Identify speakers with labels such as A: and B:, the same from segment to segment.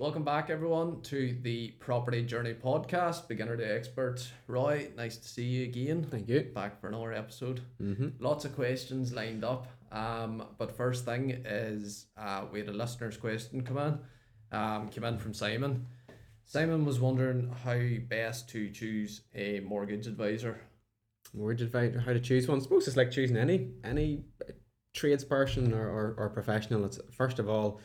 A: Welcome back, everyone, to the Property Journey podcast, beginner to expert. Roy, nice to see you again.
B: Thank you.
A: Back for another episode.
B: Mm-hmm.
A: Lots of questions lined up. Um, but first thing is uh, we had a listener's question come in. Um, came in from Simon. Simon was wondering how best to choose a mortgage advisor.
B: Mortgage advisor, how to choose one. I suppose it's like choosing any any tradesperson or, or, or professional. It's first of all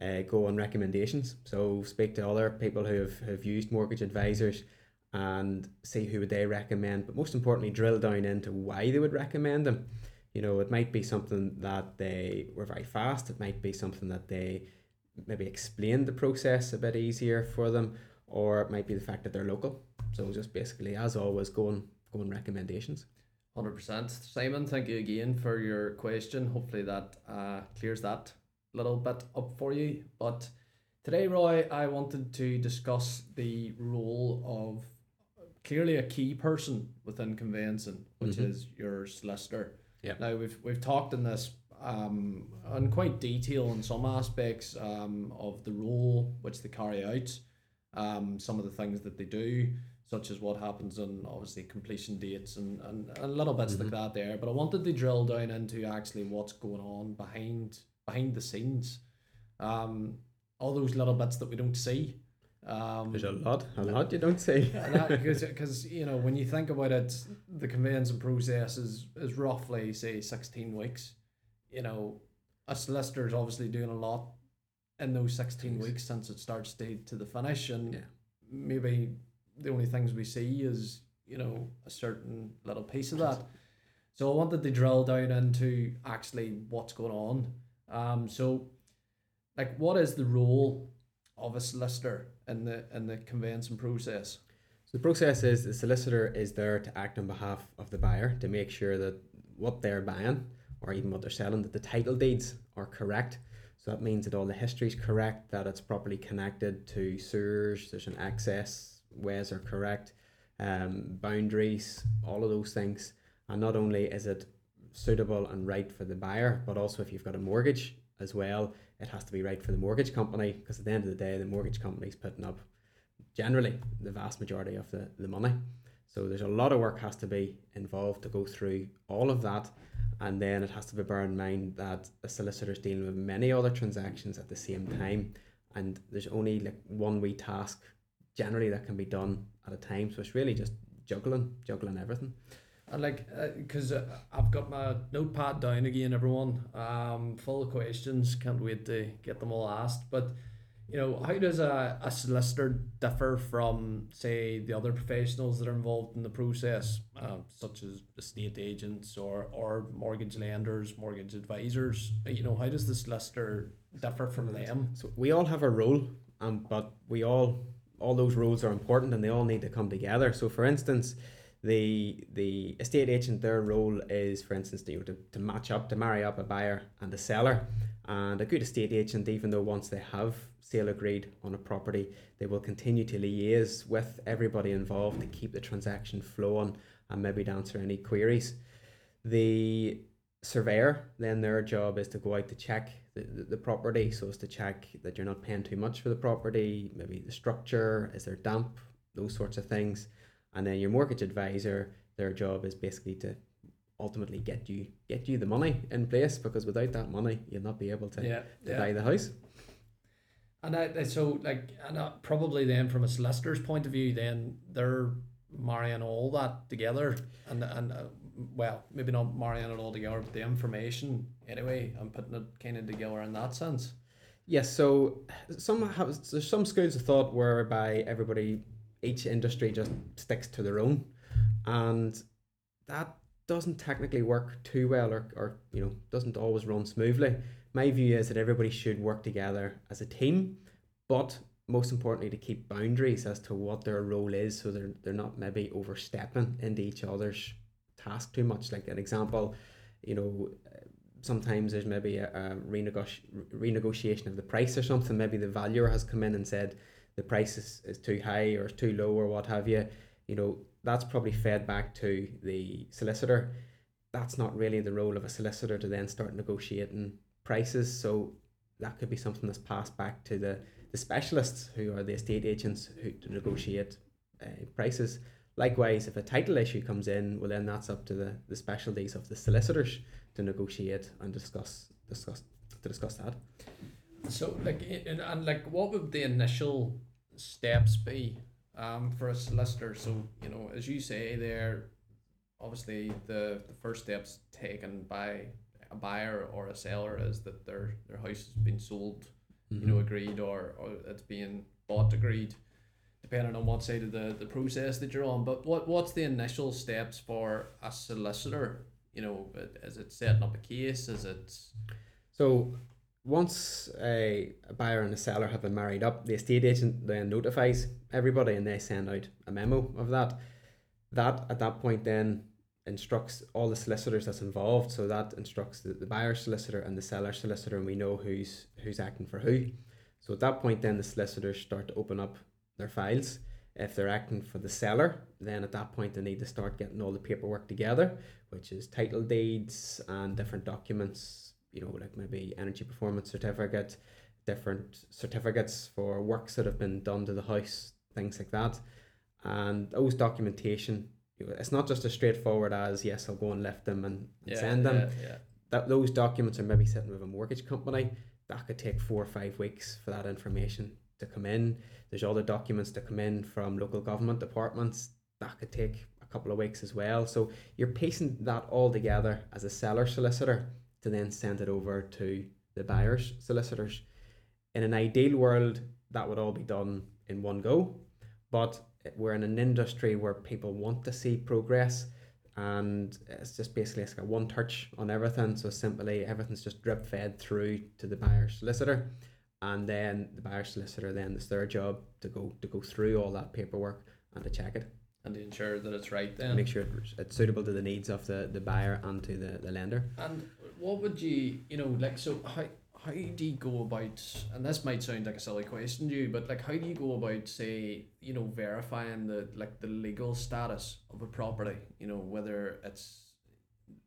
B: uh, go on recommendations. So speak to other people who have, have used mortgage advisors and see who would they recommend. But most importantly, drill down into why they would recommend them. You know, it might be something that they were very fast. It might be something that they maybe explained the process a bit easier for them, or it might be the fact that they're local. So just basically, as always, go on go on recommendations.
A: 100%. Simon, thank you again for your question. Hopefully that uh, clears that little bit up for you. But today, Roy, I wanted to discuss the role of clearly a key person within conveyancing, which
B: Mhm.
A: is your solicitor.
B: Yeah.
A: Now we've we've talked in this um in quite detail in some aspects um of the role which they carry out, um some of the things that they do, such as what happens on obviously completion dates and, and, and little bits like
B: Mhm.
A: that there. But I wanted to drill down into actually what's going on behind behind the scenes. Um all those little bits that we don't see. Um
B: There's a lot, a lot you don't see.
A: because you know when you think about it, the conveyancing process is is roughly say sixteen weeks. You know, a solicitor is obviously doing a lot in those sixteen weeks since it starts to to the finish, and
B: Yeah.
A: maybe the only things we see is you know a certain little piece of that. So I wanted to drill down into actually what's going on. Um, so like what is the role of a solicitor in the in the conveyancing process?
B: So the process is the solicitor is there to act on behalf of the buyer to make sure that what they're buying or even what they're selling, that the title deeds are correct. So that means that all the history is correct, that it's properly connected to sewers, there's an access, ways are correct, um, boundaries, all of those things. And not only is it suitable and right for the buyer, but also if you've got a mortgage as well, it has to be right for the mortgage company because at the end of the day, the mortgage company is putting up generally the vast majority of the, the money. So there's a lot of work has to be involved to go through all of that. And then it has to be bear in mind that a solicitor is dealing with many other transactions at the same time. And there's only like one wee task generally that can be done at a time. So it's really just juggling, juggling everything.
A: And like, because uh, I've got my notepad down again, everyone, um, full of questions. Can't wait to get them all asked. But, you know, how does a, a solicitor differ from, say, the other professionals that are involved in the process, uh, such as estate agents or, or mortgage lenders, mortgage advisors? You know, how does the solicitor differ from them?
B: So we all have a role, um, but we all all those roles are important and they all need to come together. So for instance, the the estate agent their role is for instance to, to, to match up to marry up a buyer and a seller. And a good estate agent even though once they have sale agreed on a property they will continue to liaise with everybody involved to keep the transaction flowing and maybe to answer any queries. The surveyor then their job is to go out to check the, the, the property. So as to check that you're not paying too much for the property maybe the structure is there damp those sorts of things and then your mortgage advisor their job is basically to ultimately get you get you the money in place because without that money you'll not be able to,
A: Yeah,
B: to buy the house
A: And I, I- so like, and uh, probably then from a solicitor's point of view, then they're marrying all that together, and and uh, well, maybe not marrying it all together, but the information anyway, I'm putting it kind of together in that sense.
B: Yes, so some have there's some schools of thought whereby everybody, each industry just sticks to their own, and that doesn't technically work too well, or, or you know doesn't always run smoothly. My view is that everybody should work together as a team, but most importantly to keep boundaries as to what their role is, so they're they're not maybe overstepping into each other's task too much. Like an example, you know, sometimes there's maybe a, a renegoti- renegotiation of the price or something. Maybe the valuer has come in and said the price is, is too high or too low or what have you. You know, that's probably fed back to the solicitor. That's not really the role of a solicitor to then start negotiating prices. So that could be something that's passed back to the, the specialists who are the estate agents who to negotiate uh, prices. Likewise, if a title issue comes in, well then that's up to the, the specialties of the solicitors to negotiate and discuss discuss to discuss that.
A: So like and, and like what would the initial steps be um for a solicitor? So, you know, as you say there obviously the, the first steps taken by a buyer or a seller is that their their house has been sold, mm-hmm. you know, mm-hmm. agreed or, or it's being bought agreed depending on what side of the, the process that you're on. But what what's the initial steps for a solicitor? You know, is it setting up a case? Is it
B: so once a, buyer and a seller have been married up, the estate agent then notifies everybody and they send out a memo of that. That at that point then instructs all the solicitors that's involved. So that instructs the, the buyer solicitor and the seller solicitor, and we know who's who's acting for who. So at that point, then the solicitors start to open up their files. If they're acting for the seller, then at that point they need to start getting all the paperwork together, which is title deeds and different documents, you know, like maybe energy performance certificate, different certificates for works that have been done to the house, things like that. And those documentation, it's not just as straightforward as yes, I'll go and lift them and, and yeah, send them. Yeah, yeah. That those documents are maybe sitting with a mortgage company. That could take four or five weeks for that information to come in. There's all the documents to come in from local government departments. That could take a couple of weeks as well. So you're piecing that all together as a seller solicitor to then send it over to the buyer's solicitors. In an ideal world, that would all be done in one go. But we're in an industry where people want to see progress and it's just basically it's got one touch on everything. So simply everything's just drip fed through to the buyer solicitor and then the buyer solicitor then it's their job to go to go through all that paperwork and to check it
A: and to ensure that it's right then
B: make sure it's suitable to the needs of the, the buyer and to the, the lender
A: and what would you you know like so how how do you go about and this might sound like a silly question to you but like how do you go about say you know verifying the like the legal status of a property you know whether it's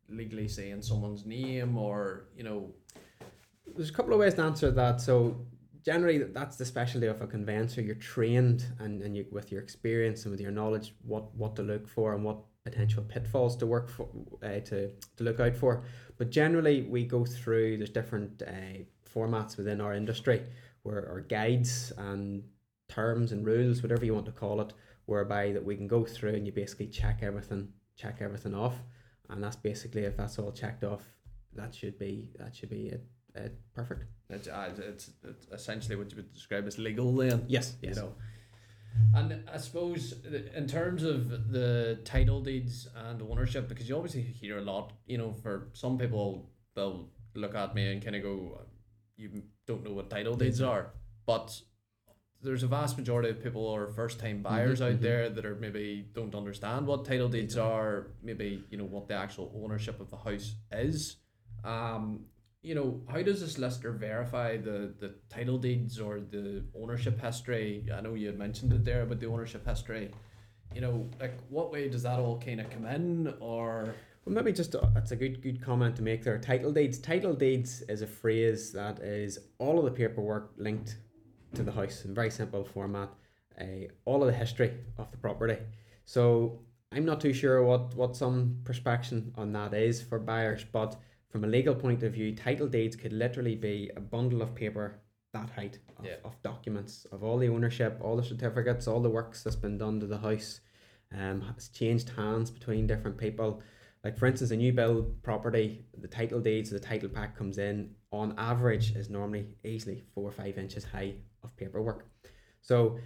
A: legally saying someone's name or you know
B: there's a couple of ways to answer that. So generally, that's the specialty of a conveyancer. You're trained and, and you with your experience and with your knowledge, what what to look for and what potential pitfalls to work for uh, to to look out for. But generally, we go through there's different uh, formats within our industry where our guides and terms and rules, whatever you want to call it, whereby that we can go through and you basically check everything, check everything off, and that's basically if that's all checked off, that should be that should be it uh, perfect.
A: It's, uh, it's, it's essentially what you would describe as legal then.
B: Yes, yes. You know.
A: And I suppose in terms of the title deeds and ownership, because you obviously hear a lot, you know, for some people, they'll look at me and kind of go, you don't know what title deeds are. But there's a vast majority of people or first time buyers mm-hmm, out mm-hmm. there that are maybe don't understand what title deeds are, maybe, you know, what the actual ownership of the house is. Um, you know, how does this lister verify the, the title deeds or the ownership history? I know you had mentioned it there but the ownership history. You know, like what way does that all kind of come in, or?
B: Well, maybe just uh, that's a good good comment to make there. Title deeds. Title deeds is a phrase that is all of the paperwork linked to the house in very simple format. Uh, all of the history of the property. So I'm not too sure what what some perspection on that is for buyers, but from a legal point of view, title deeds could literally be a bundle of paper that height of, yeah. of documents of all the ownership, all the certificates, all the works that's been done to the house. Um, has changed hands between different people. Like for instance, a new build property, the title deeds, the title pack comes in on average is normally easily four or five inches high of paperwork. So,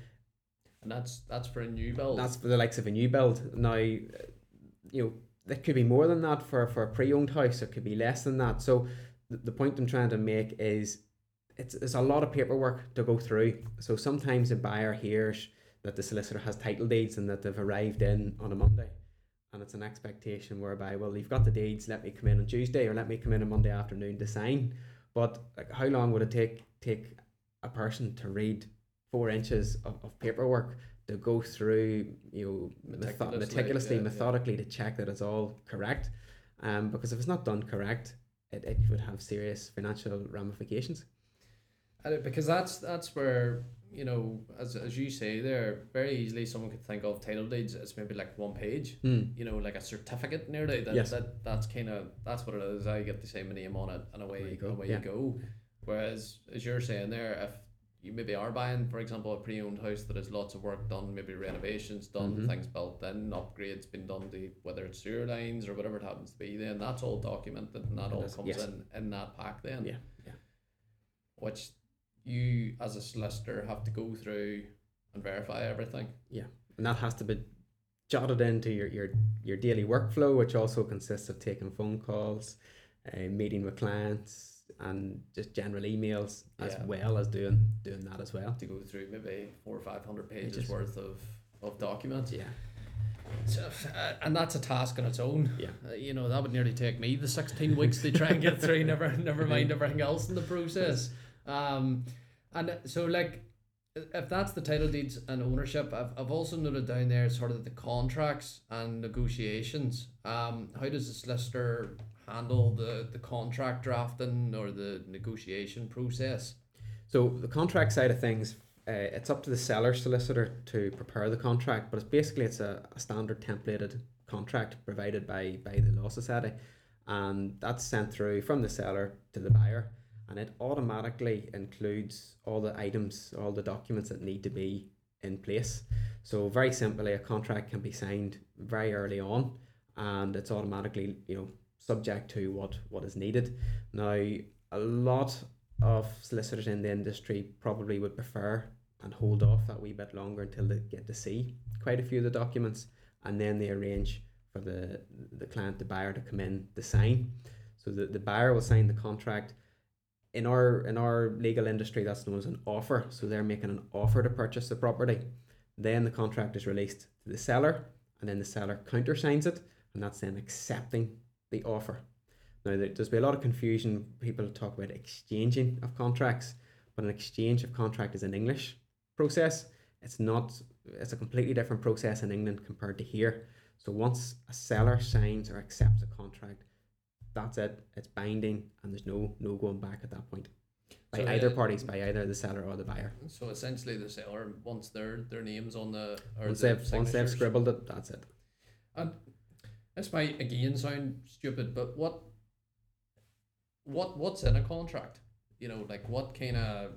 A: and that's that's for a new build.
B: That's for the likes of a new build. Now, you know, it could be more than that for, for a pre-owned house. It could be less than that. So the, the point I'm trying to make is it's, it's a lot of paperwork to go through. So sometimes a buyer hears that the solicitor has title deeds and that they've arrived in on a Monday. And it's an expectation whereby, well, you've got the deeds, let me come in on Tuesday or let me come in on Monday afternoon to sign. But like, how long would it take take a person to read four inches of, of paperwork to go through, you know, meticulously, meticulously yeah, methodically yeah. to check that it's all correct. Um, because if it's not done correct, it, it would have serious financial ramifications.
A: And because that's that's where you know, as as you say there, very easily someone could think of title deeds as maybe like one page.
B: Mm.
A: You know, like a certificate nearly. That,
B: Yes.
A: that that's kind of that's what it is. I get to say my name on it, and away
B: you go,
A: away
B: yeah.
A: you go. Whereas, as you're saying there, if you maybe are buying, for example, a pre-owned house that has lots of work done, maybe renovations done,
B: Mhm.
A: things built in, upgrades been done to whether it's sewer lines or whatever it happens to be, then that's all documented and that all comes
B: yes.
A: in in that pack then.
B: Yeah, yeah.
A: Which you as a solicitor have to go through and verify everything. Yeah.
B: And that has to be jotted into your, your, your daily workflow, which also consists of taking phone calls, uh, meeting with clients, and just general emails, as
A: Yeah.
B: well as doing doing that as well.
A: To go through maybe four or five hundred pages
B: Pages.
A: worth of, of documents.
B: Yeah,
A: So, uh, and that's a task on its own.
B: Yeah.
A: Uh, you know, that would nearly take me the 16 weeks to try and get through, never never mind everything else in the process. Um, and uh, so, like, if that's the title deeds and ownership, I've, I've also noted down there sort of the contracts and negotiations. Um, how does the solicitor handle the, the contract drafting or the negotiation process?
B: So the contract side of things, uh, it's up to the seller solicitor to prepare the contract, but it's basically it's a, a standard templated contract provided by by the law society, and that's sent through from the seller to the buyer, and it automatically includes all the items, all the documents that need to be in place. So very simply, a contract can be signed very early on, and it's automatically you know subject to what what is needed. Now a lot of solicitors in the industry probably would prefer and hold off that wee bit longer until they get to see quite a few of the documents and then they arrange for the the client the buyer to come in to sign. So the, the buyer will sign the contract. In our in our legal industry that's known as an offer. So they're making an offer to purchase the property. Then the contract is released to the seller and then the seller countersigns it and that's then accepting the offer now, there- there's been a lot of confusion. People talk about exchanging of contracts, but an exchange of contract is an English process. It's not. It's a completely different process in England compared to here. So once a seller signs or accepts a contract, that's it. It's binding, and there's no no going back at that point by
A: So,
B: either parties, by either the seller or the buyer.
A: So essentially, the seller wants their, their names on the or
B: Once
A: the
B: they've once they've scribbled it, that's it.
A: And this might again sound stupid, but what what what's in a contract? You know, like what kind of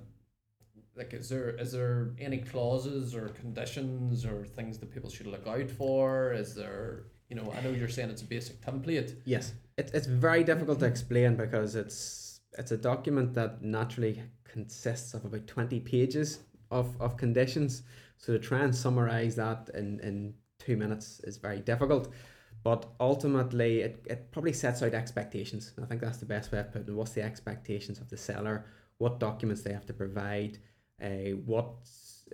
A: like is there is there any clauses or conditions or things that people should look out for? Is there you know, I know you're saying it's a basic template.
B: Yes, it, it's very difficult to explain because it's it's a document that naturally consists of about twenty pages of, of conditions. So to try and summarize that in, in two minutes is very difficult. But ultimately, it, it probably sets out expectations. I think that's the best way of putting it. What's the expectations of the seller? What documents they have to provide? Uh, what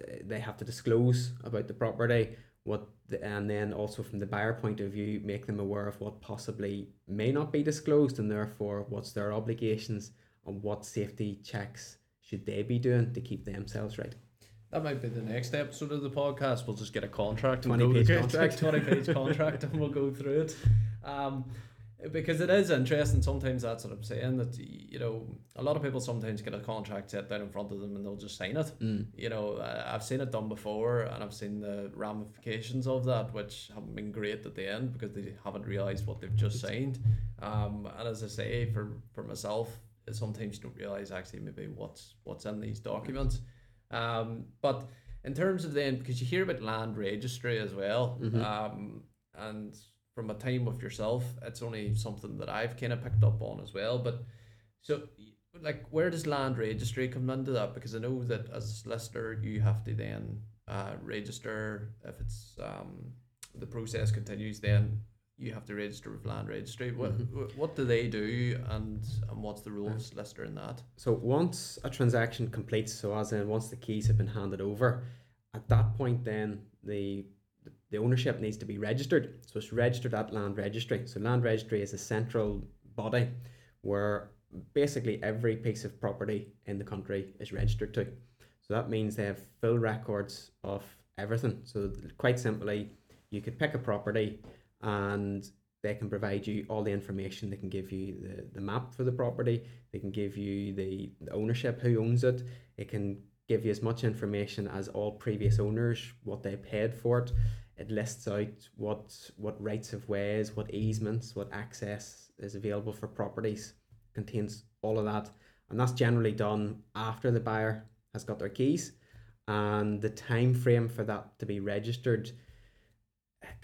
B: uh, they have to disclose about the property? What the, and then also from the buyer point of view, make them aware of what possibly may not be disclosed, and therefore what's their obligations and what safety checks should they be doing to keep themselves right.
A: That might be the next episode of the podcast. We'll just get a contract, and
B: 20
A: go-
B: page contract.
A: twenty page contract, and we'll go through it. Um, because it is interesting. Sometimes that's what I'm saying. That you know, a lot of people sometimes get a contract set down in front of them, and they'll just sign it.
B: Mm.
A: You know, I've seen it done before, and I've seen the ramifications of that, which haven't been great at the end because they haven't realised what they've just signed. Um, and as I say, for for myself, sometimes you don't realise actually maybe what's what's in these documents. Um, but in terms of then, because you hear about land registry as well,
B: Mhm.
A: um, and from a time with yourself, it's only something that I've kind of picked up on as well. But so, like, where does land registry come into that? Because I know that as a solicitor, you have to then uh, register if it's um, the process continues. Then you have to register with land registry. What
B: Mhm.
A: what do they do, and and what's the role of solicitor in that?
B: So once a transaction completes, so as in once the keys have been handed over, at that point then the the ownership needs to be registered. So it's registered at land registry. So land registry is a central body where basically every piece of property in the country is registered to. So that means they have full records of everything. So quite simply, you could pick a property and they can provide you all the information. They can give you the, the map for the property. They can give you the, the ownership, who owns it. It can give you as much information as all previous owners, what they paid for it. It lists out what what rights of ways, what easements, what access is available for properties. Contains all of that, and that's generally done after the buyer has got their keys, and the time frame for that to be registered.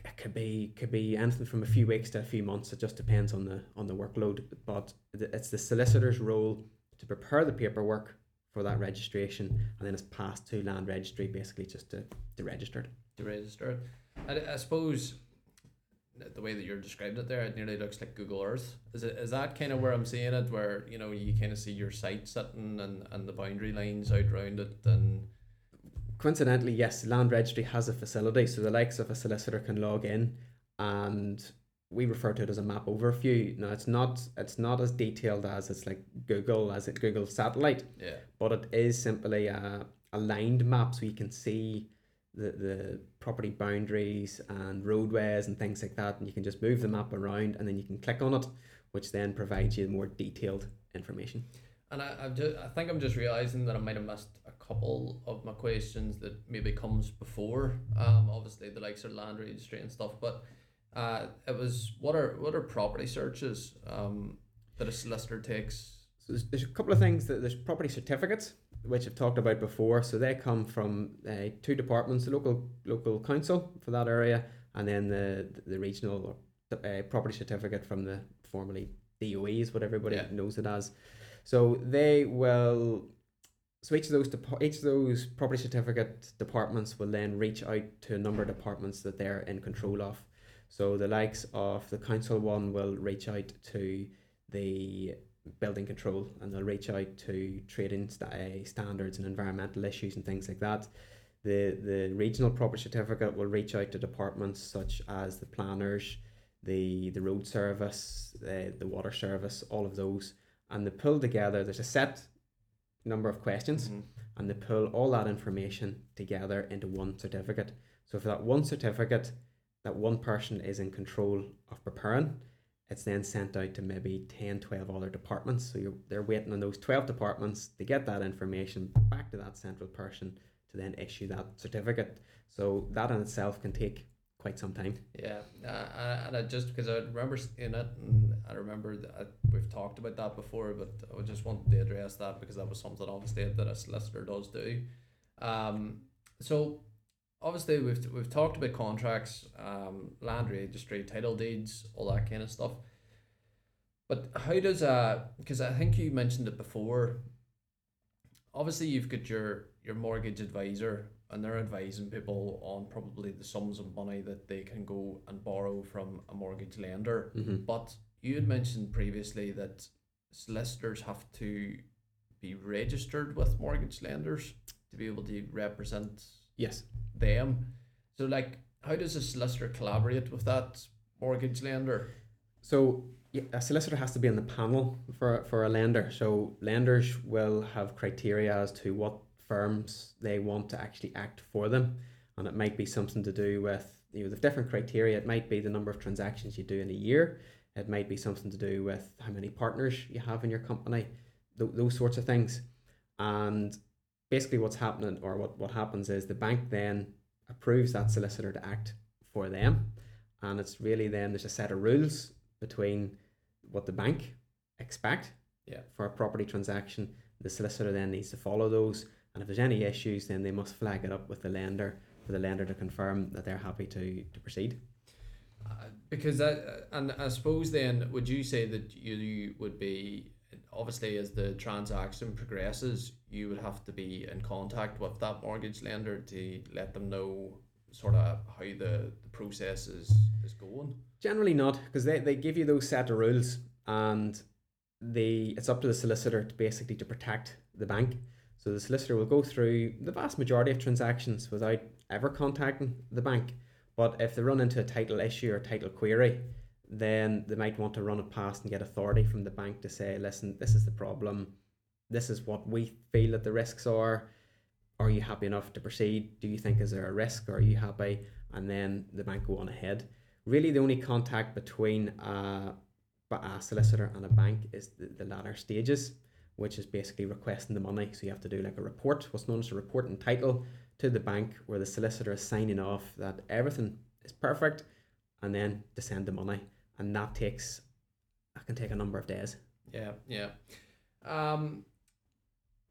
B: It could be could be anything from a few weeks to a few months. It just depends on the on the workload. But it's the solicitor's role to prepare the paperwork for that registration, and then it's passed to land registry basically just to, to register it.
A: To register it. I, I suppose the way that you're describing it there, it nearly looks like Google Earth. Is it is that kind of where I'm seeing it, where you know you kind of see your site sitting and, and the boundary lines out around it, and
B: coincidentally, yes, land registry has a facility, so the likes of a solicitor can log in, and we refer to it as a map overview. Now it's not it's not as detailed as it's like Google as it Google Satellite.
A: Yeah.
B: But it is simply a aligned map so you can see the, the property boundaries and roadways and things like that and you can just move the map around and then you can click on it which then provides you more detailed information.
A: And I, I've just, I think I'm just realizing that I might have missed a couple of my questions that maybe comes before. Um, obviously the likes of land registry and stuff, but uh, it was what are what are property searches um, that a solicitor takes?
B: So there's, there's a couple of things that there's property certificates which I've talked about before. So they come from uh, two departments: the local local council for that area, and then the the regional uh, property certificate from the formerly DOE is what everybody yeah. knows it as. So they will. So each of those each of those property certificate departments will then reach out to a number of departments that they're in control of. So the likes of the council one will reach out to the building control and they'll reach out to trading st- uh, standards and environmental issues and things like that. The the regional property certificate will reach out to departments such as the planners, the the road service, the, the water service, all of those, and they pull together. There's a set number of questions, mm-hmm. and they pull all that information together into one certificate. So for that one certificate, that one person is in control of preparing, it's then sent out to maybe 10, 12 other departments. So you're, they're waiting on those 12 departments to get that information back to that central person to then issue that certificate. So that in itself can take quite some time.
A: Yeah, uh, and I just because I remember seeing it, and I remember that we've talked about that before, but I just wanted to address that because that was something obviously that a solicitor does do. Um, so obviously we've we've talked about contracts, um, land registry, title deeds, all that kind of stuff. But how does uh because I think you mentioned it before. Obviously, you've got your your mortgage advisor, and they're advising people on probably the sums of money that they can go and borrow from a mortgage lender.
B: Mm-hmm.
A: But you had mentioned previously that solicitors have to be registered with mortgage lenders to be able to represent
B: yes
A: them. So like, how does a solicitor collaborate with that mortgage lender?
B: So yeah, a solicitor has to be on the panel for for a lender. So lenders will have criteria as to what firms they want to actually act for them, and it might be something to do with you know the different criteria. It might be the number of transactions you do in a year. It might be something to do with how many partners you have in your company, th- those sorts of things. And basically what's happening or what, what happens is the bank then approves that solicitor to act for them and it's really then there's a set of rules between what the bank expect
A: yeah.
B: for a property transaction the solicitor then needs to follow those and if there's any issues then they must flag it up with the lender for the lender to confirm that they're happy to, to proceed.
A: Uh, because that and i suppose then would you say that you would be obviously as the transaction progresses you would have to be in contact with that mortgage lender to let them know sort of how the, the process is, is going?
B: Generally not because they, they give you those set of rules and they it's up to the solicitor to basically to protect the bank so the solicitor will go through the vast majority of transactions without ever contacting the bank but if they run into a title issue or title query then they might want to run it past and get authority from the bank to say, listen, this is the problem. This is what we feel that the risks are. Are you happy enough to proceed? Do you think is there a risk? Are you happy? And then the bank go on ahead. really the only contact between a, a solicitor and a bank is the, the latter stages, which is basically requesting the money. So you have to do like a report, what's known as a report and title to the bank, where the solicitor is signing off that everything is perfect, and then to send the money, and that takes, that can take a number of days.
A: Yeah, yeah. Um,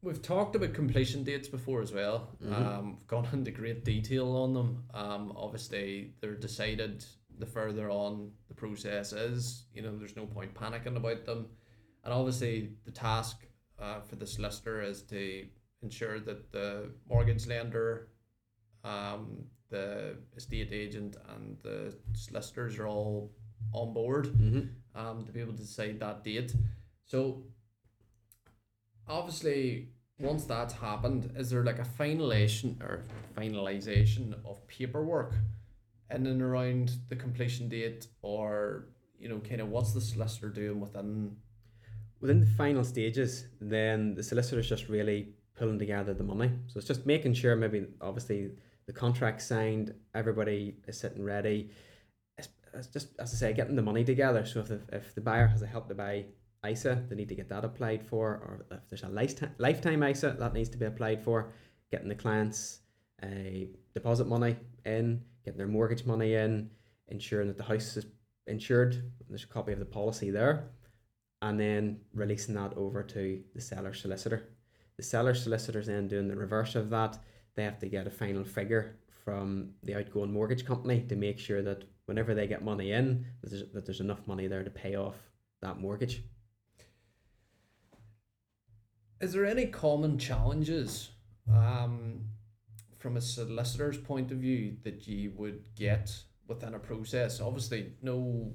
A: we've talked about completion dates before as well.
B: Mhm.
A: Um, we've gone into great detail on them. Um, obviously they're decided the further on the process is. You know, there's no point panicking about them, and obviously the task uh, for the solicitor is to ensure that the mortgage lender, um, the estate agent, and the solicitors are all on board
B: Mm-hmm.
A: um, to be able to decide that date. So, obviously, once that's happened, is there like a finalization or finalization of paperwork in and around the completion date, or you know, kind of what's the solicitor doing within?
B: Within the final stages, then the solicitor's just really pulling together the money. So it's just making sure maybe obviously the contract signed, everybody is sitting ready. It's, it's just as I say, getting the money together. So if the, if the buyer has a help to buy ISA, they need to get that applied for, or if there's a lifetime lifetime ISA, that needs to be applied for. Getting the clients a deposit money in, getting their mortgage money in, ensuring that the house is insured. There's a copy of the policy there and then releasing that over to the seller solicitor. The seller solicitor's then doing the reverse of that. They have to get a final figure from the outgoing mortgage company to make sure that whenever they get money in, that there's, that there's enough money there to pay off that mortgage.
A: Is there any common challenges, um, from a solicitor's point of view that you would get within a process? Obviously, no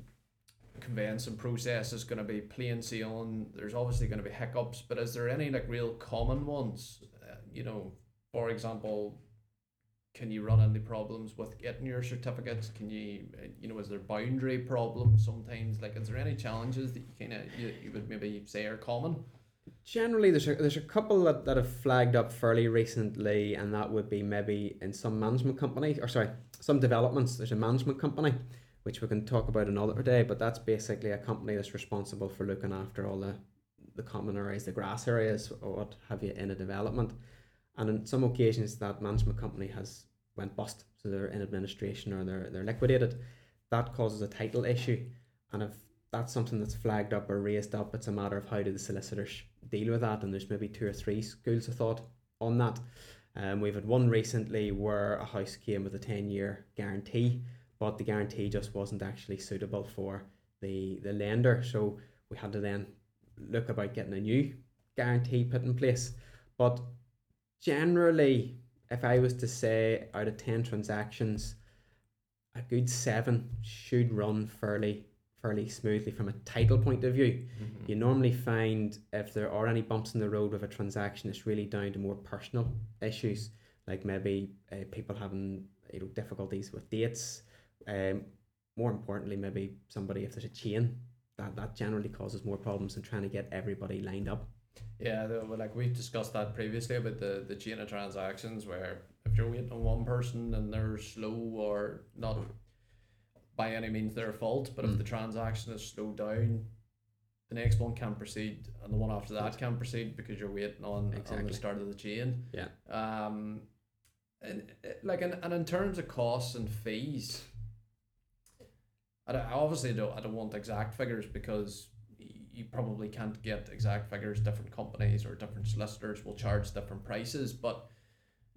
A: conveyancing process is going to be plain sailing. There's obviously going to be hiccups, but is there any like real common ones? Uh, you know, for example, can you run into problems with getting your certificates? Can you, uh, you know, is there boundary problems sometimes? Like, is there any challenges that you kind of you, you would maybe say are common?
B: Generally, there's a, there's a couple that, that have flagged up fairly recently, and that would be maybe in some management company, or sorry, some developments. There's a management company, which we can talk about another day, but that's basically a company that's responsible for looking after all the, the common areas, the grass areas, or what have you in a development. And in some occasions, that management company has went bust, so they're in administration or they're they're liquidated. That causes a title issue, and if that's something that's flagged up or raised up, it's a matter of how do the solicitors deal with that. And there's maybe two or three schools of thought on that. Um, we've had one recently where a house came with a ten year guarantee, but the guarantee just wasn't actually suitable for the the lender, so we had to then look about getting a new guarantee put in place. But generally, if I was to say out of 10 transactions, a good seven should run fairly fairly smoothly from a title point of view. You normally find if there are any bumps in the road with a transaction, it's really down to more personal issues, like maybe uh, people having you know difficulties with dates. Um, more importantly, maybe somebody if there's a chain that that generally causes more problems than trying to get everybody lined up.
A: Yeah, like we've discussed that previously about the, the chain of transactions where if you're waiting on one person and they're slow or not by any means their fault, but if
B: Mm.
A: the transaction is slowed down, the next one can't proceed and the one after that can't proceed because you're waiting on, on the start of the chain.
B: Yeah.
A: Um, and like and, and in terms of costs and fees, I, I obviously don't I don't want exact figures because you probably can't get exact figures. Different companies or different solicitors will charge different prices, but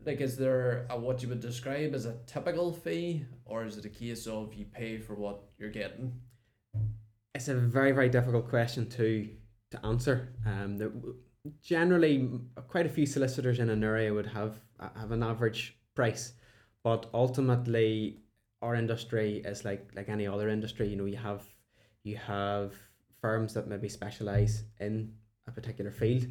A: like is there a, what you would describe as a typical fee or is it a case of you pay for what you're getting?
B: It's a very very difficult question to to answer. Um, generally, quite a few solicitors in an area would have have an average price, but ultimately, our industry is like like any other industry. You know, you have you have firms that maybe specialize in a particular field,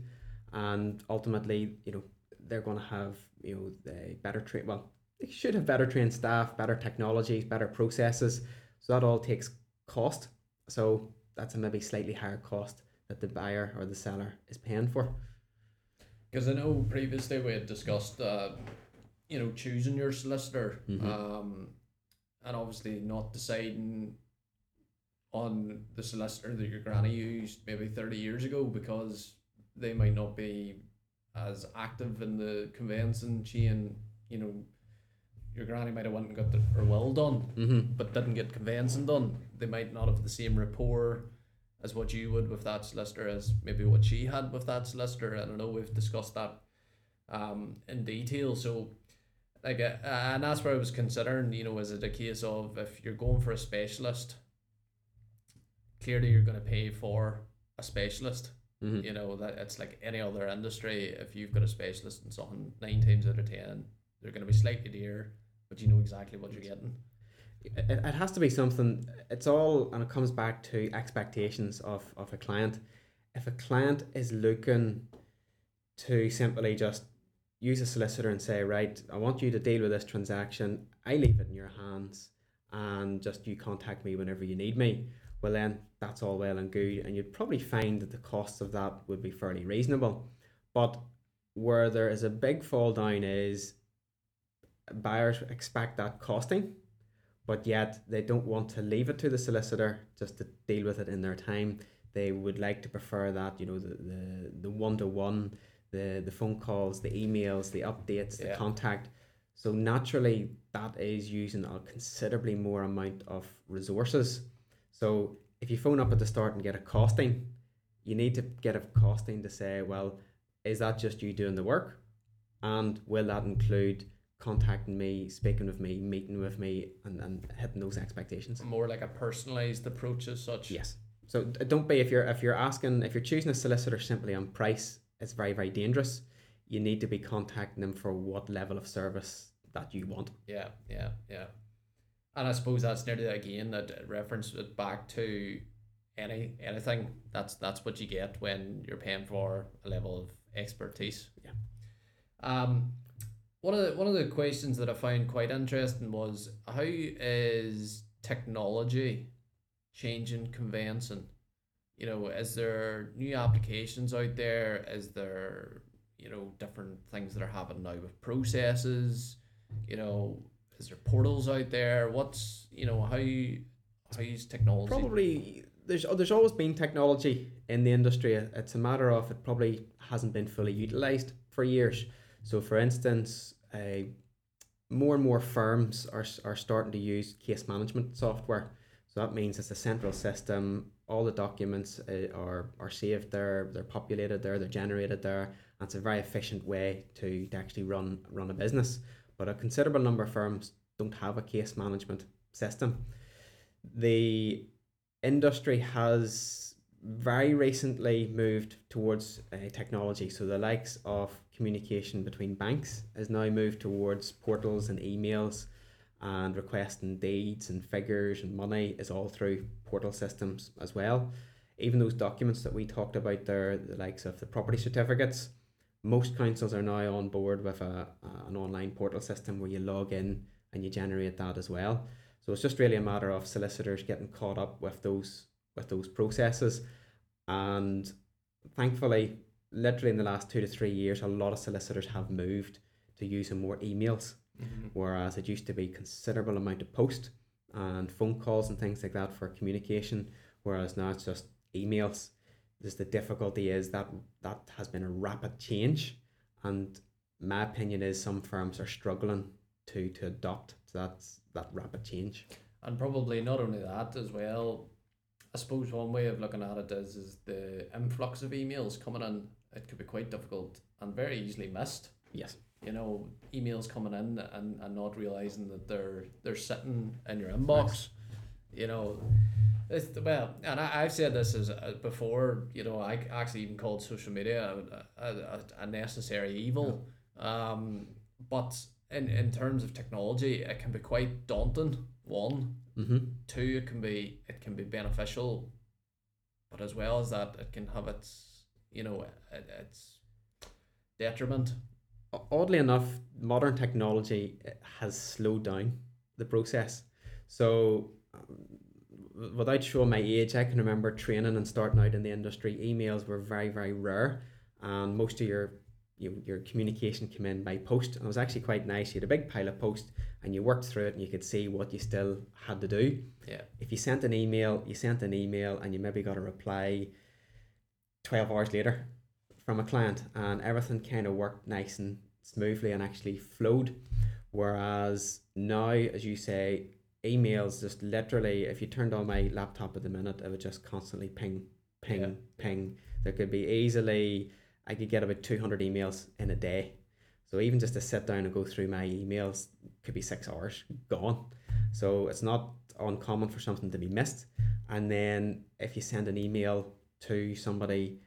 B: and ultimately, you know, they're going to have you know the better train. Well, they should have better trained staff, better technologies, better processes. So that all takes cost. So that's a maybe slightly higher cost that the buyer or the seller is paying for.
A: Because I know previously we had discussed, uh, you know, choosing your solicitor.
B: Mhm.
A: Um, and obviously not deciding on the solicitor that your granny used maybe 30 years ago because they might not be as active in the conveyancing chain. You know, your granny might have went and got the, her will done,
B: Mm-hmm.
A: but didn't get conveyancing done. They might not have the same rapport as what you would with that solicitor as maybe what she had with that solicitor. I don't know. We've discussed that um in detail. So like uh, and that's where I was considering. You know, is it a case of if you're going for a specialist, clearly you're going to pay for a specialist.
B: Mm-hmm.
A: You know that it's like any other industry. If you've got a specialist in something, nine times out of ten, they're going to be slightly dear, but you know exactly what you're getting.
B: it, it has to be something it's all and it comes back to expectations of, of a client if a client is looking to simply just use a solicitor and say right i want you to deal with this transaction. I leave it in your hands and just you contact me whenever you need me. Well then that's all well and good and you'd probably find that the costs of that would be fairly reasonable. But where there is a big fall down is buyers expect that costing but yet they don't want to leave it to the solicitor just to deal with it in their time. They would like to prefer that, you know, the the the one to one, the the phone calls, the emails, the updates, the
A: Yeah.
B: contact. So naturally, that is using a considerably more amount of resources. So if you phone up at the start and get a costing, you need to get a costing to say, well, is that just you doing the work, and will that include contacting me, speaking with me, meeting with me, and, and hitting those expectations.
A: More like a personalized approach as such.
B: Yes. So don't be if you're if you're asking if you're choosing a solicitor simply on price, it's very very dangerous. You need to be contacting them for what level of service that you want.
A: Yeah, yeah, yeah. And I suppose that's nearly again that reference it back to any anything. That's that's what you get when you're paying for a level of expertise.
B: Yeah.
A: Um, one of the one of the questions that I found quite interesting was how is technology changing conveyancing? You know, is there new applications out there? Is there you know different things that are happening now with processes? You know, is there portals out there? What's you know how you how use technology?
B: Probably there's there's always been technology in the industry. It's a matter of it probably hasn't been fully utilized for years. So, for instance, uh, more and more firms are, are starting to use case management software. So that means it's a central system. All the documents uh, are, are saved there, they're populated there, they're generated there. And it's a very efficient way to, to actually run run a business. But a considerable number of firms don't have a case management system. The industry has very recently moved towards uh, technology. So the likes of communication between banks has now moved towards portals and emails and requesting deeds and figures and money is all through portal systems as well. Even those documents that we talked about there, the likes of the property certificates, most councils are now on board with a, an online portal system where you log in and you generate that as well. So it's just really a matter of solicitors getting caught up with those with those processes. And thankfully, literally in the last two to three years, a lot of solicitors have moved to using more emails,
A: Mhm.
B: whereas it used to be considerable amount of post and phone calls and things like that for communication, whereas now it's just emails. Just the difficulty is that that has been a rapid change, and my opinion is some firms are struggling to to adopt that that rapid change.
A: And probably not only that as well. I suppose one way of looking at it is is the influx of emails coming in. It could be quite difficult and very easily missed.
B: Yes.
A: You know, emails coming in and, and not realizing that they're they're sitting in your inbox. You know, it's, well, and I, I've said this as uh, before. You know, I actually even called social media a, a, a, necessary evil. Um, but in in terms of technology, it can be quite daunting. One,
B: Mm-hmm.
A: two, it can be it can be beneficial, but as well as that, it can have its you know it, its detriment.
B: Oddly enough, modern technology eh, has slowed down the process. So, um, without showing my age, I can remember training and starting out in the industry. Emails were very, very rare, and most of your you, your communication came in by post. And it was actually quite nice. You had a big pile of post and you worked through it and you could see what you still had to do.
A: Yeah.
B: If you sent an email, you sent an email and you maybe got a reply 12 hours later from a client and everything kind of worked nice and smoothly and actually flowed. Whereas now, as you say, emails just literally, if you turned on my laptop at the minute, it would just constantly ping, ping,
A: Yeah.
B: ping. There could be easily, I could get about 200 emails in a day. So even just to sit down and go through my emails could be six hours gone. So it's not uncommon for something to be missed. And then if you send an email to somebody,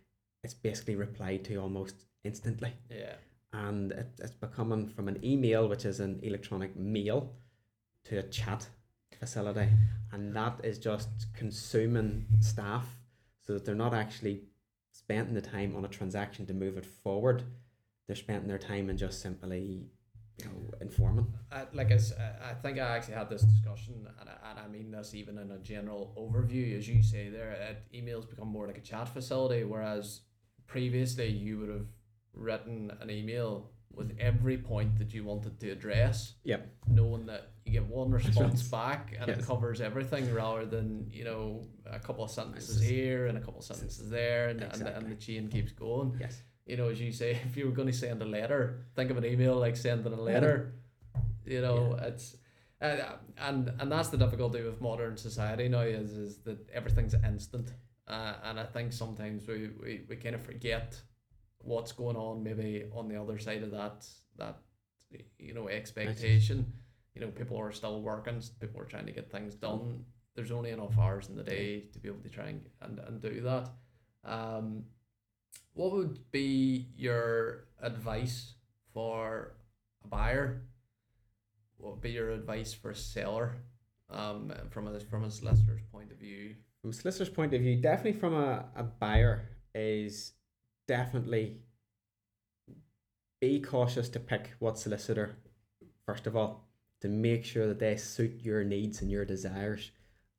B: it's basically replied to almost instantly.
A: Yeah.
B: And it, it's becoming from an email, which is an electronic mail, to a chat facility. And that is just consuming staff so that they're not actually spending the time on a transaction to move it forward. They're spending their time in just simply, you know, informing.
A: I, like i think I actually had this discussion, and I, and I mean this even in a general overview, as you say there. Uh, emails become more like a chat facility, whereas previously you would have written an email with every point that you wanted to address,
B: Yep.
A: knowing that you get one response back and it covers everything, rather than you know a couple of sentences here and a couple of sentences there, and, and,
B: Exactly.
A: and the chain keeps going
B: Yes.
A: you know, as you say, if you were going to send a letter, think of an email like sending a letter. You know, it's uh, and and that's the difficulty with modern society now is is that everything's instant, uh, and I think sometimes we, we, we kind of forget what's going on maybe on the other side of that that you know expectation. You know, people are still working, people are trying to get things done. There's only enough hours in the day to be able to try and and, and do that. Um, what would be your advice for a buyer? What would be your advice for a seller? Um, from a from a solicitor's point of view.
B: From a solicitor's point of view, definitely from a, a buyer is definitely be cautious to pick what solicitor, first of all, to make sure that they suit your needs and your desires,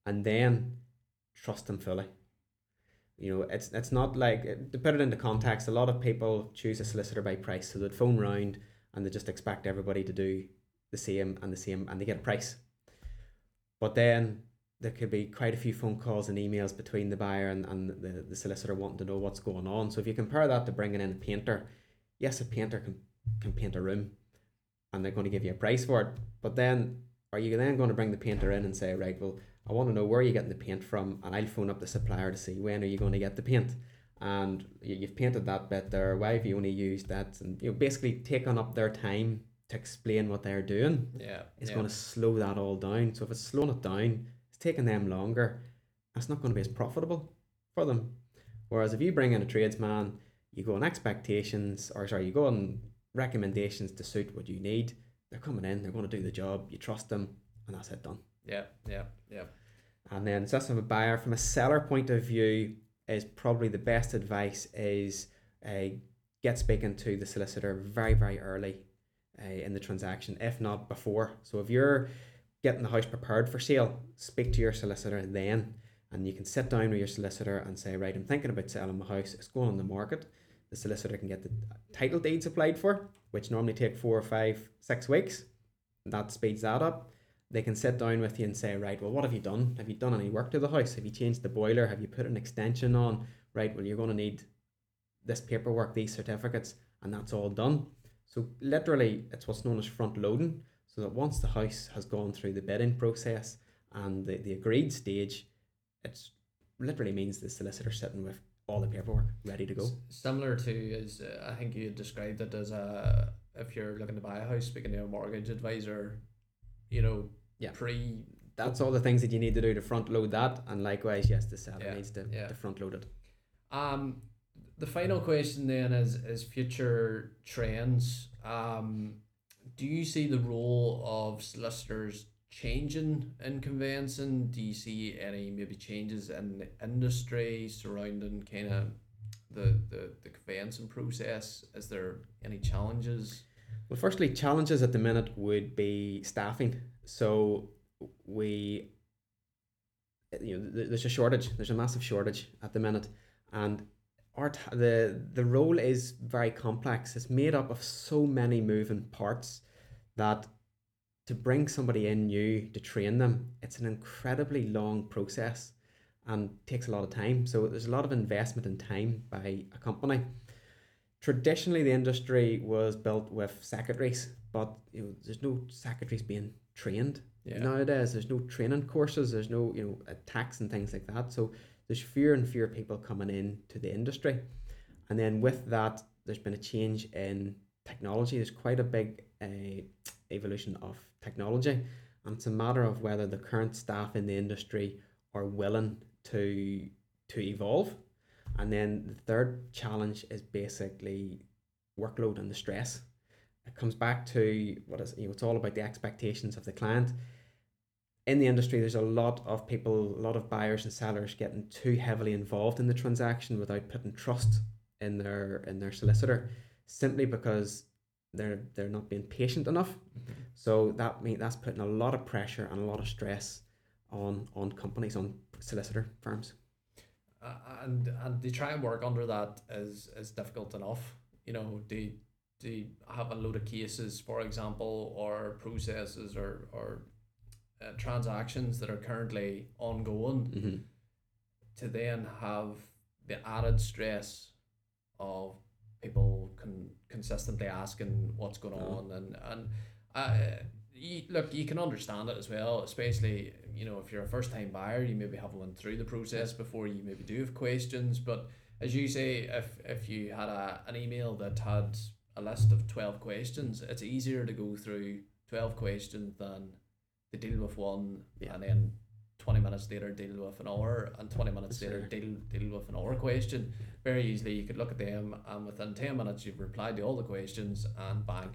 B: and then trust them fully. You know, it's it's not like to put it into context. A lot of people choose a solicitor by price, so they'd phone round and they just expect everybody to do the same and the same, and they get a price. But then there could be quite a few phone calls and emails between the buyer and, and the, the solicitor wanting to know what's going on. So if you compare that to bringing in a painter, yes, a painter can, can paint a room and they're going to give you a price for it. But then are you then going to bring the painter in and say, right, well, I want to know where you're you getting the paint from and I'll phone up the supplier to see when are you going to get the paint. And you- you've painted that bit there. Why have you only used that? And you know, basically taking up their time to explain what they're doing
A: Yeah,
B: it's
A: yeah.
B: going to slow that all down. So if it's slowing it down, taking them longer. It's not going to be as profitable for them. Whereas if you bring in a tradesman, you go on expectations, or sorry, you go on recommendations to suit what you need. They're coming in, they're going to do the job. You trust them, and that's it done.
A: yeah, yeah, yeah.
B: And then so that's from a buyer. From a seller point of view, is probably the best advice is uh, get speaking to the solicitor very very early uh, in the transaction, if not before. So if you're getting the house prepared for sale, speak to your solicitor then, and you can sit down with your solicitor and say, right, I'm thinking about selling my house. It's going on the market. The solicitor can get the title deeds applied for, which normally take four or five, six weeks. That speeds that up they can sit down with you and say, right, well, what have you done? Have you done any work to the house? Have you changed the boiler? Have you put an extension on? Right, well, you're going to need this paperwork, these certificates, and that's all done. So, literally, it's what's known as front loading. So that once the house has gone through the bidding process and the, the agreed stage, it literally means the solicitor sitting with all the paperwork ready to go.
A: S- Similar to as uh, I think you described it as a if you're looking to buy a house, speaking to a mortgage advisor, you know,
B: Yeah.
A: pre
B: That's all the things that you need to do to front load that. And likewise, yes, the seller
A: Yeah,
B: needs to,
A: yeah.
B: to front load it.
A: Um, the final question then is is future trends. Um, do you see the role of solicitors changing in conveyancing? Do you see any maybe changes in the industry surrounding kind of the, the the conveyancing process? Is there any challenges?
B: Well, firstly, challenges at the minute would be staffing. So we, you know, there's a shortage. There's a massive shortage at the minute, and our the the role is very complex. It's made up of so many moving parts that to bring somebody in new to train them, it's an incredibly long process and takes a lot of time. So there's a lot of investment in time by a company. Traditionally, the industry was built with secretaries, but you know, there's no secretaries being trained
A: Yeah.
B: nowadays. There's no training courses. There's no you know tax and things like that. So there's fewer and fewer people coming in to the industry, and then with that, there's been a change in technology. There's quite a big uh, evolution of technology, and it's a matter of whether the current staff in the industry are willing to to evolve. And then the third challenge is basically workload and the stress. It comes back to what is you know it's all about the expectations of the client. In the industry, there's a lot of people, a lot of buyers and sellers getting too heavily involved in the transaction without putting trust in their in their solicitor, simply because they're they're not being patient enough. So that mean that's putting a lot of pressure and a lot of stress on on companies, on solicitor firms.
A: Uh, and and they try and work under that is is difficult enough. You know, they they have a load of cases, for example, or processes or or uh, transactions that are currently ongoing.
B: Mm-hmm.
A: To then have the added stress of people con- consistently asking what's going on and and uh, you, look you can understand it as well especially you know if you're a first time buyer you maybe haven't went through the process before you maybe do have questions but as you say if if you had a, an email that had a list of 12 questions it's easier to go through 12 questions than to deal with one
B: Yeah.
A: and then 20 minutes later deal with an hour and 20 minutes later
B: Sure.
A: deal deal with an hour question very easily you could look at them and within 10 minutes you've replied to all the questions and bang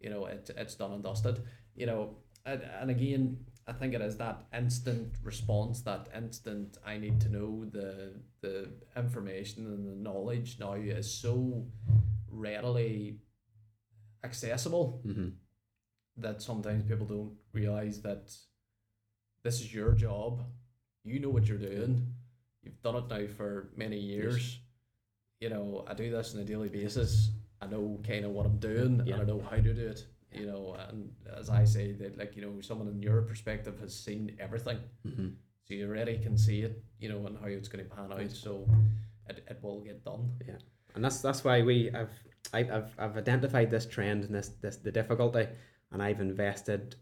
A: you know it, it's done and dusted you know and, and again i think it is that instant response that instant i need to know the the information and the knowledge now is so readily accessible
B: Mm-hmm.
A: that sometimes people don't realize that this is your job. You know what you're doing. You've done it now for many years. You know i do this on a daily basis. I know kind of what i'm doing
B: Yeah.
A: and i know how to do it you know and as i say that like you know someone in your perspective has seen everything.
B: Mm-hmm.
A: so you already can see it you know and how it's going to pan out. So it, it will get done. Yeah.
B: and that's that's why we have I've, I've, I've identified this trend and this, this the difficulty and I've invested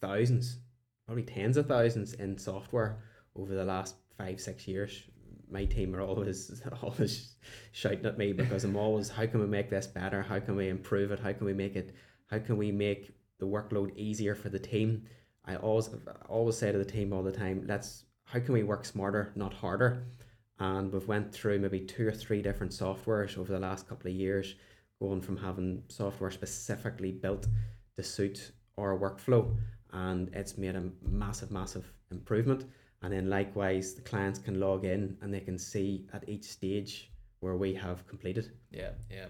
B: thousands probably tens of thousands in software over the last five six years. My team are always always shouting at me because I'm always how can we make this better? How can we improve it? How can we make it how can we make the workload easier for the team? I always always say to the team all the time let's how can we work smarter not harder? And we've went through maybe two or three different softwares over the last couple of years going from having software specifically built to suit our workflow and it's made a massive massive improvement and then likewise the clients can log in and they can see at each stage where we have completed
A: Yeah, yeah,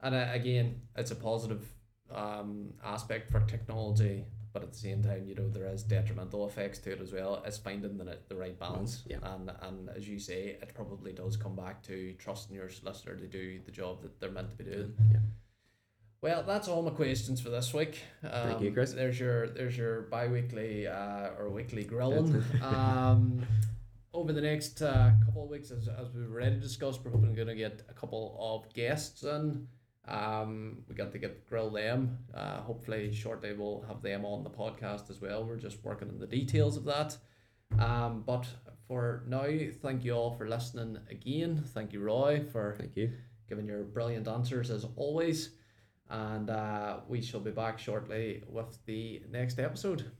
A: and uh, again, it's a positive um, aspect for technology, but at the same time, you know, there is detrimental effects to it as well. It's finding the the right balance,
B: yeah.
A: and and as you say, it probably does come back to trusting your solicitor to do the job that they're meant to be doing.
B: yeah
A: Well, that's all my questions for this week. Um,
B: Thank you, Chris.
A: There's your there's your bi-weekly uh, or weekly grilling. um, over the next uh, couple of weeks, as, as we've already discussed, we're hoping going to get a couple of guests in. Um, we got to get grill them. Uh, hopefully shortly we'll have them on the podcast as well. We're just working on the details of that. Um, but for now, thank you all for listening again. Thank you, Roy, for
B: thank you
A: giving your brilliant answers as always. And uh, we shall be back shortly with the next episode.